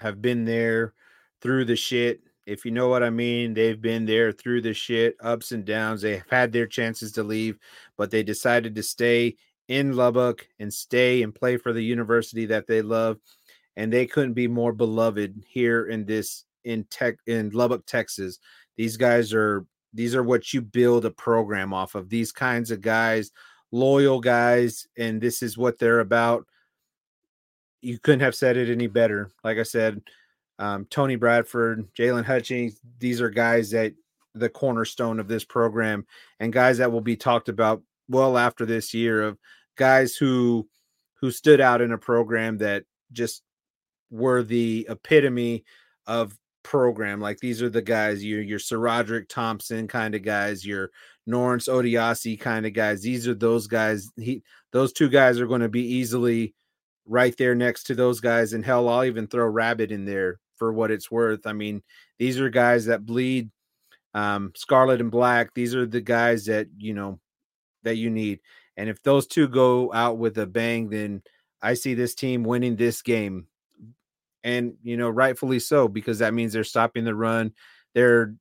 have been there through the shit. If you know what I mean, they've been there through the shit, ups and downs. They have had their chances to leave, but they decided to stay in Lubbock and stay and play for the university that they love. And they couldn't be more beloved here in this in tech in Lubbock, Texas. These guys are these are what you build a program off of. These kinds of guys, loyal guys, and this is what they're about you couldn't have said it any better. Like I said, um, Tony Bradford, Jaylon Hutchings, these are guys that the cornerstone of this program and guys that will be talked about well after this year of guys who who stood out in a program that just were the epitome of program. Like these are the guys, your your SaRodorick Thompson kind of guys, your Norense Odiase kind of guys. These are those guys. He those two guys are going to be easily right there next to those guys. And hell, I'll even throw Rabbit in there for what it's worth. I mean, these are guys that bleed um, scarlet and black. These are the guys that, you know, that you need. And if those two go out with a bang, then I see this team winning this game. And, you know, rightfully so, because that means they're stopping the run. They're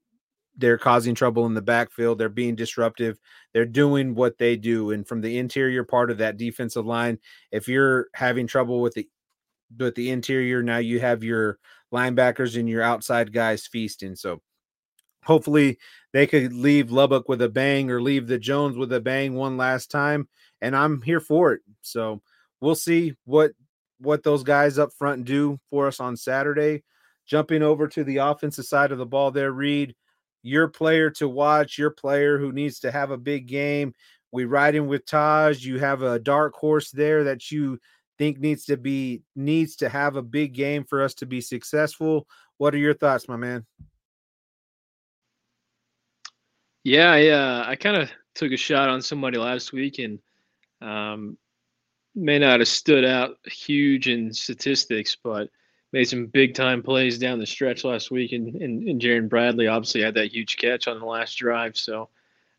they're causing trouble in the backfield. They're being disruptive. They're doing what they do. And from the interior part of that defensive line, if you're having trouble with the with the interior, now you have your linebackers and your outside guys feasting. So hopefully they could leave Lubbock with a bang or leave the Jones with a bang one last time. And I'm here for it. So we'll see what what those guys up front do for us on Saturday. Jumping over to the offensive side of the ball there, Reed your player to watch, your player who needs to have a big game. We ride in with Tahj. You have a dark horse there that you think needs to be needs to have a big game for us to be successful. What are your thoughts, my man? Yeah, yeah. I kind of took a shot on somebody last week and um, may not have stood out huge in statistics, but made some big time plays down the stretch last week, and, and, and Jerand Bradley obviously had that huge catch on the last drive. So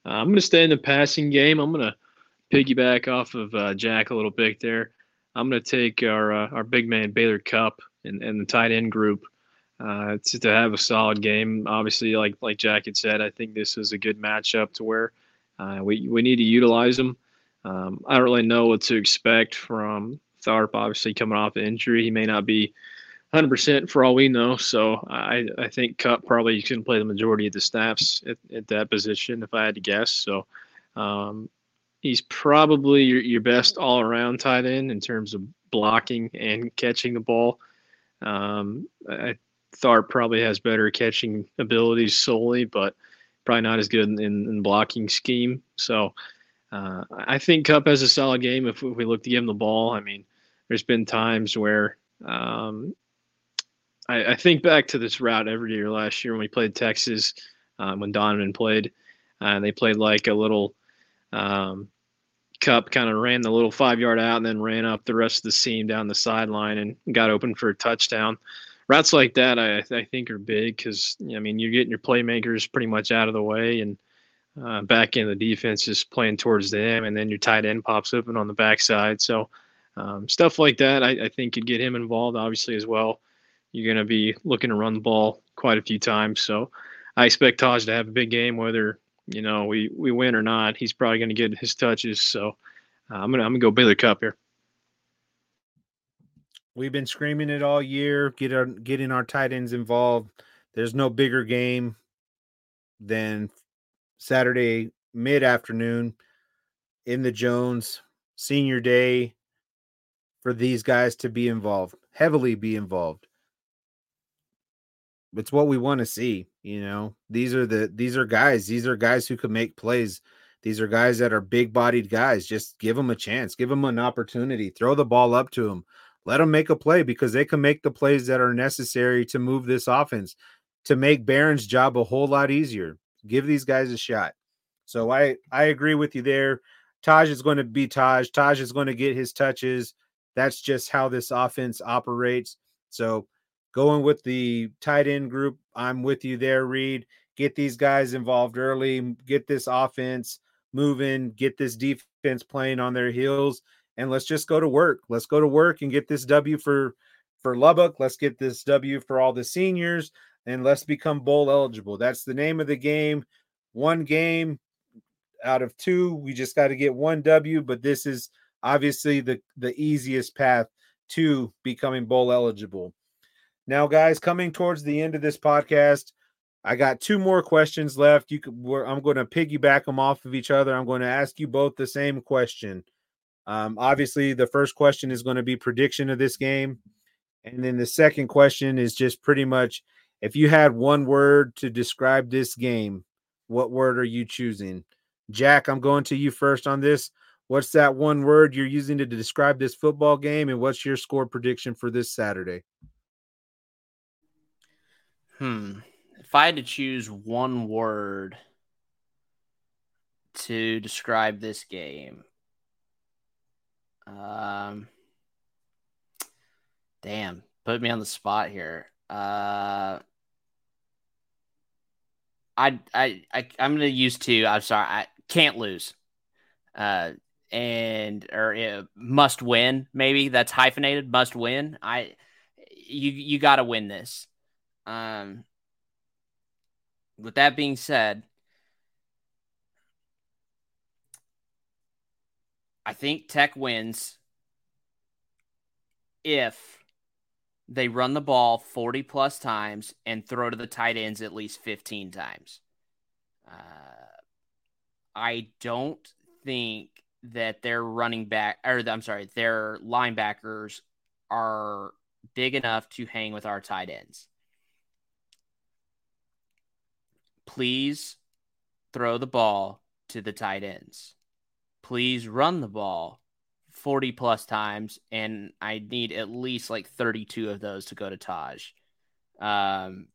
uh, I'm going to stay in the passing game. I'm going to piggyback off of uh, Jack a little bit there. I'm going to take our uh, our big man Baylor Cupp and, and the tight end group uh, to, to have a solid game. Obviously, like like Jack had said, I think this is a good matchup to where uh, we we need to utilize them. Um, I don't really know what to expect from Tharp. Obviously, coming off an injury, he may not be 100% for all we know. So I, I think Cupp probably can play the majority of the snaps at, at that position, if I had to guess. So um, he's probably your, your best all around tight end in terms of blocking and catching the ball. Um, I, Tharp probably has better catching abilities solely, but probably not as good in, in, in blocking scheme. So uh, I think Cupp has a solid game if, if, we look to give him the ball. I mean, there's been times where um, I, I, think back to this route every year last year when we played Texas, um, when Donovan played, and they played like a little um, Cupp kind of ran the little five yard out and then ran up the rest of the seam down the sideline and got open for a touchdown. Routes like that, I, I think, are big because I mean you're getting your playmakers pretty much out of the way and uh, back in the defense is playing towards them, and then your tight end pops open on the backside. So um, stuff like that, I, I think, could get him involved, obviously as well. You're going to be looking to run the ball quite a few times, so I expect Tahj to have a big game, whether you know, we we win or not, he's probably going to get his touches. So uh, I'm gonna I'm gonna go Baylor Cupp here. We've been screaming it all year. Get our getting our tight ends involved. There's no bigger game than Saturday mid afternoon in the Jones senior day for these guys to be involved, heavily be involved it's what we want to see you know? These are the these are guys these are guys who can make plays. These are guys that are big bodied guys just give them a chance give them an opportunity throw the ball up to them let them make a play because they can make the plays that are necessary to move this offense to make Behren's job a whole lot easier. Give these guys a shot. So i i agree with you there. Tahj is going to be tahj. Tahj is going to get his touches. That's just how this offense operates. So going with the tight end group. I'm with you there, Reed. Get these guys involved early, get this offense moving, get this defense playing on their heels, and let's just go to work. Let's go to work and get this W for for Lubbock. Let's get this W for all the seniors, and let's become bowl eligible. That's the name of the game. One game out of two. We just got to get one W, but this is obviously the the easiest path to becoming bowl eligible. Now, guys, coming towards the end of this podcast, I got two more questions left. You could, I'm going to piggyback them off of each other. I'm going to ask you both the same question. Um, obviously, the first question is going to be prediction of this game, and then the second question is just pretty much if you had one word to describe this game, what word are you choosing? Jack, I'm going to you first on this. What's that one word you're using to describe this football game, and what's your score prediction for this Saturday? Hmm. If I had to choose one word to describe this game, um, damn, put me on the spot here. Uh, I I I I'm gonna use two. I'm sorry, I can't lose. Uh, and or uh, must win. Maybe that's hyphenated. Must win. I you you got to win this. Um, with that being said, I think Tech wins if they run the ball 40 plus times and throw to the tight ends at least 15 times. Uh, I don't think that their running back, or I'm sorry, their linebackers are big enough to hang with our tight ends please throw the ball to the tight ends. Please run the ball 40 plus times, and I need at least like 32 of those to go to Tahj. Um,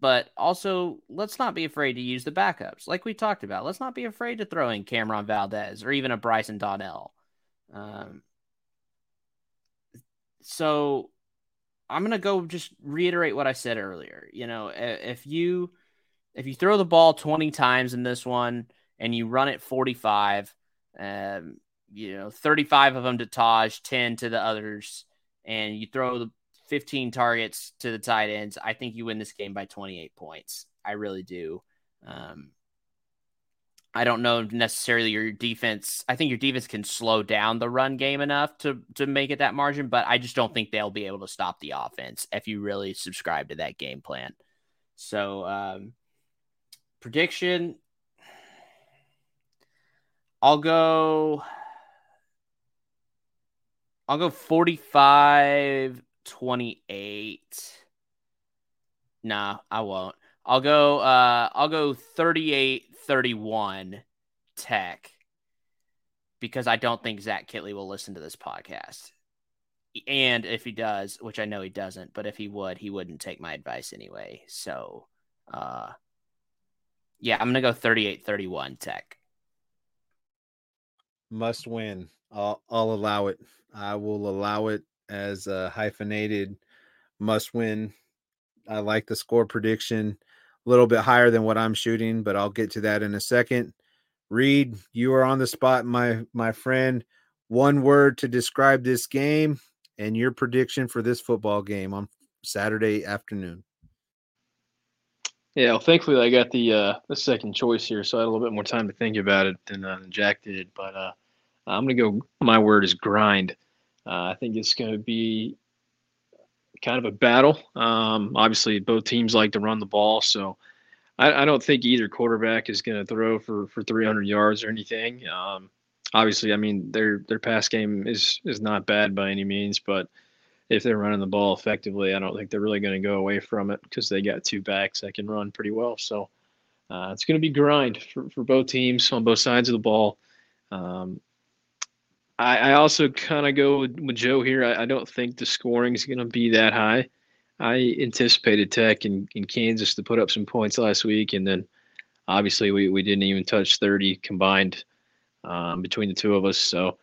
but also, let's not be afraid to use the backups, like we talked about. Let's not be afraid to throw in Cam'Ron Valdez or even a Bryson Donnell. Um, so I'm gonna go just reiterate what I said earlier. You know, if you if you throw the ball 20 times in this one and you run it 45, um, you know, 35 of them to Tahj, 10 to the others, and you throw the 15 targets to the tight ends, I think you win this game by 28 points. I really do. Um, I don't know necessarily your defense. I think your defense can slow down the run game enough to to make it that margin, but I just don't think they'll be able to stop the offense if you really subscribe to that game plan. So, um, prediction I'll go I'll go 45 28. Nah, I won't. I'll go uh I'll go 38 31 tech because I don't think Zach Kittley will listen to this podcast. And if he does, which I know he doesn't, but if he would, he wouldn't take my advice anyway. So uh yeah, I'm gonna go 38 31 tech. Must win. I'll I'll allow it. I will allow it as a hyphenated must win. I like the score prediction a little bit higher than what I'm shooting, but I'll get to that in a second. Reed, you are on the spot, my my friend. One word to describe this game and your prediction for this football game on Saturday afternoon. Yeah, well, thankfully I got the uh, the second choice here, so I had a little bit more time to think about it than, uh, Jack did. But uh, I'm gonna go. My word is grind. Uh, I think it's gonna be kind of a battle. Um, obviously, both teams like to run the ball, so I, I don't think either quarterback is going to throw for for 300 yards or anything. Um, obviously, I mean their their pass game is is not bad by any means, but if they're running the ball effectively, I don't think they're really going to go away from it because they got two backs that can run pretty well. So uh, it's going to be grind for, for both teams on both sides of the ball. Um, I, I, also kind of go with, with, Joe here. I, I, don't think the scoring is going to be that high. I anticipated Tech and, in Kansas to put up some points last week, and then obviously we, we didn't even touch 30 combined um, between the two of us. So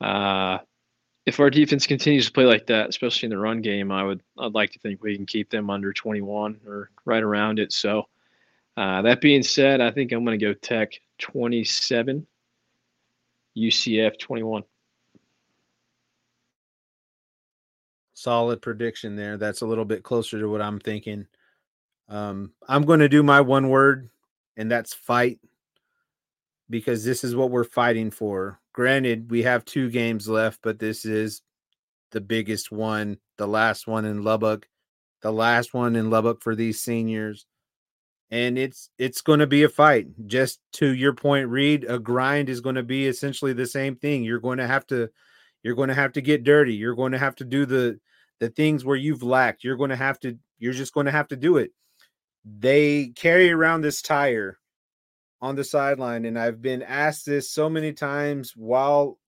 uh, if our defense continues to play like that, especially in the run game, I would I'd like to think we can keep them under 21 or right around it. So uh, that being said, I think I'm going to go Tech 27, UCF 21. Solid prediction there. That's a little bit closer to what I'm thinking. Um, I'm going to do my one word, and that's fight, because this is what we're fighting for granted, we have two games left, but this is the biggest one, the last one in Lubbock, the last one in Lubbock for these seniors. And it's it's going to be a fight. Just to your point, Reed, a grind is going to be essentially the same thing. You're going to have to you're going to have to get dirty. You're going to have to do the the things where you've lacked. You're going to have to you're just going to have to do it. They carry around this tire on the sideline. And I've been asked this so many times while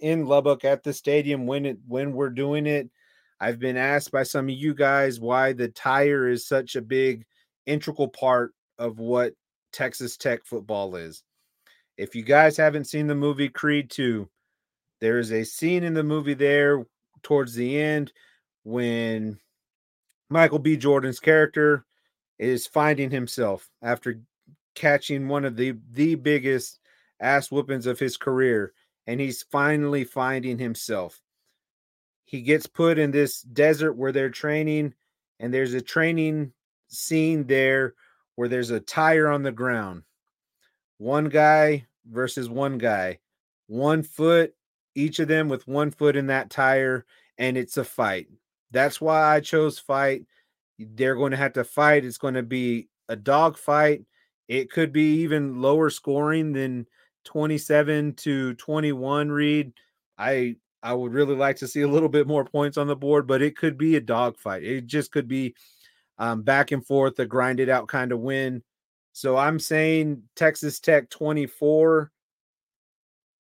in Lubbock at the stadium when it when we're doing it. I've been asked by some of you guys why the tire is such a big integral part of what Texas Tech football is. If you guys haven't seen the movie Creed 2, there is a scene in the movie there towards the end when Michael B. Jordan's character is finding himself after catching one of the the biggest ass whoopings of his career and he's finally finding himself. He gets put in this desert where they're training and there's a training scene there where there's a tire on the ground. One guy versus one guy. One foot each of them with one foot in that tire and it's a fight. That's why i chose fight. They're going to have to fight. It's going to be a dog fight it could be even lower scoring than 27 to 21 read. I I would really like to see a little bit more points on the board, but it could be a dogfight. It just could be um, back and forth, a grinded out kind of win. So I'm saying Texas Tech 24,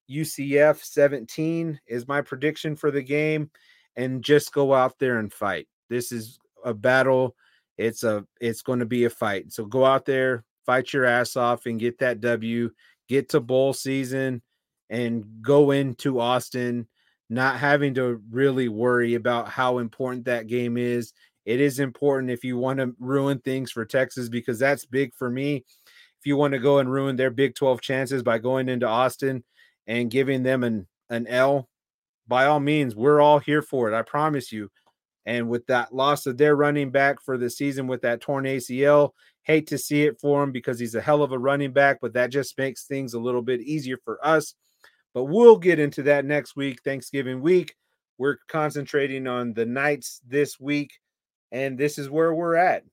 UCF 17 is my prediction for the game, and just go out there and fight. This is a battle. It's a it's going to be a fight. So go out there, fight your ass off and get that W, get to bowl season and go into Austin not having to really worry about how important that game is. It is important if you want to ruin things for Texas because that's big for me. If you want to go and ruin their Big 12 chances by going into Austin and giving them an, an L, by all means, we're all here for it. I promise you. And with that loss of their running back for the season with that torn ACL, hate to see it for him because he's a hell of a running back, but that just makes things a little bit easier for us. But we'll get into that next week, Thanksgiving week. We're concentrating on the Knights this week, and this is where we're at.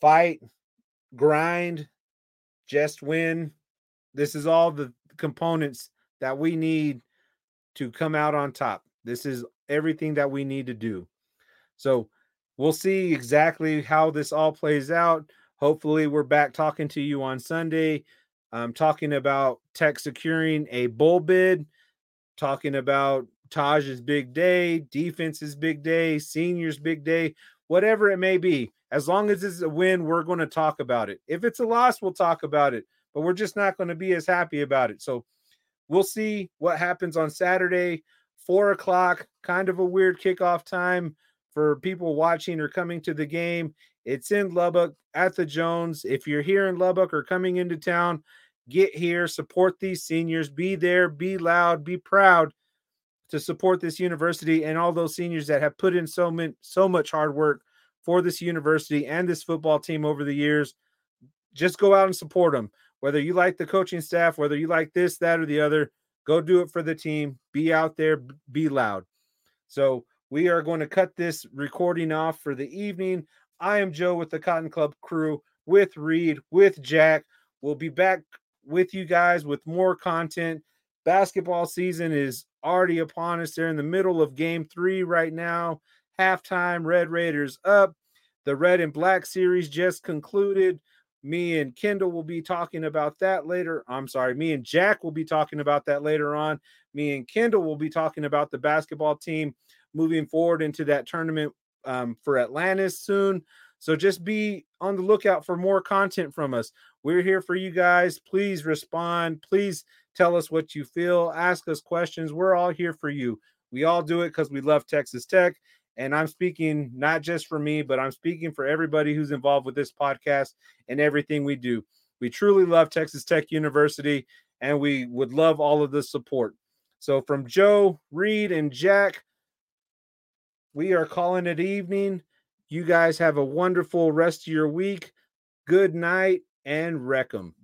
Fight, grind, just win. This is all the components that we need to come out on top. This is everything that we need to do. So we'll see exactly how this all plays out. Hopefully, we're back talking to you on Sunday. I'm talking about Tech securing a bowl bid, talking about Tahj's big day, defense's big day, seniors big day, whatever it may be. As long as it's a win, we're going to talk about it. If it's a loss, we'll talk about it, but we're just not going to be as happy about it. So we'll see what happens on Saturday, four o'clock, kind of a weird kickoff time for people watching or coming to the game. It's in Lubbock at the Jones. If you're here in Lubbock or coming into town, get here, support these seniors, be there, be loud, be proud to support this university and all those seniors that have put in so many, so much hard work for this university and this football team over the years. Just go out and support them. Whether you like the coaching staff, whether you like this, that, or the other, go do it for the team. Be out there, be loud. So we are going to cut this recording off for the evening. I am Joe with the Cotton Club crew, with Reed, with Jack. We'll be back with you guys with more content. Basketball season is already upon us. They're in the middle of game three right now. Halftime, Red Raiders up. The Red and Black series just concluded. Me and Kendall will be talking about that later. I'm sorry, me and Jack will be talking about that later on. Me and Kendall will be talking about the basketball team moving forward into that tournament um, for Atlantis soon. So just be on the lookout for more content from us. We're here for you guys. Please respond. Please Tell us what you feel. Ask us questions. We're all here for you. We all do it because we love Texas Tech. And I'm speaking not just for me, but I'm speaking for everybody who's involved with this podcast and everything we do. We truly love Texas Tech University and we would love all of the support. So, from Joe, Reed, and Jack, we are calling it evening. You guys have a wonderful rest of your week. Good night and wreck 'em.